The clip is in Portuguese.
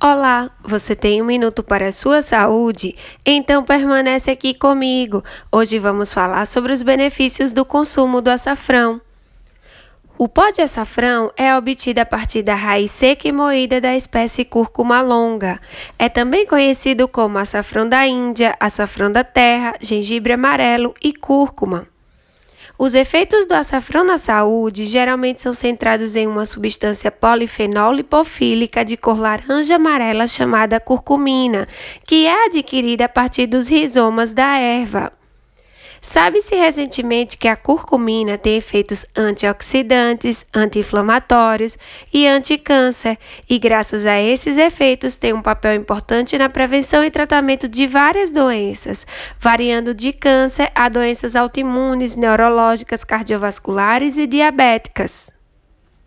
Olá, você tem um minuto para a sua saúde? Então permanece aqui comigo. Hoje vamos falar sobre os benefícios do consumo do açafrão. O pó de açafrão é obtido a partir da raiz seca e moída da espécie cúrcuma longa. É também conhecido como açafrão da Índia, açafrão da terra, gengibre amarelo e cúrcuma. Os efeitos do açafrão na saúde geralmente são centrados em uma substância polifenol lipofílica de cor laranja amarela chamada curcumina, que é adquirida a partir dos rizomas da erva. Sabe-se recentemente que a curcumina tem efeitos antioxidantes, anti-inflamatórios e anticâncer, e graças a esses efeitos tem um papel importante na prevenção e tratamento de várias doenças, variando de câncer a doenças autoimunes, neurológicas, cardiovasculares e diabéticas.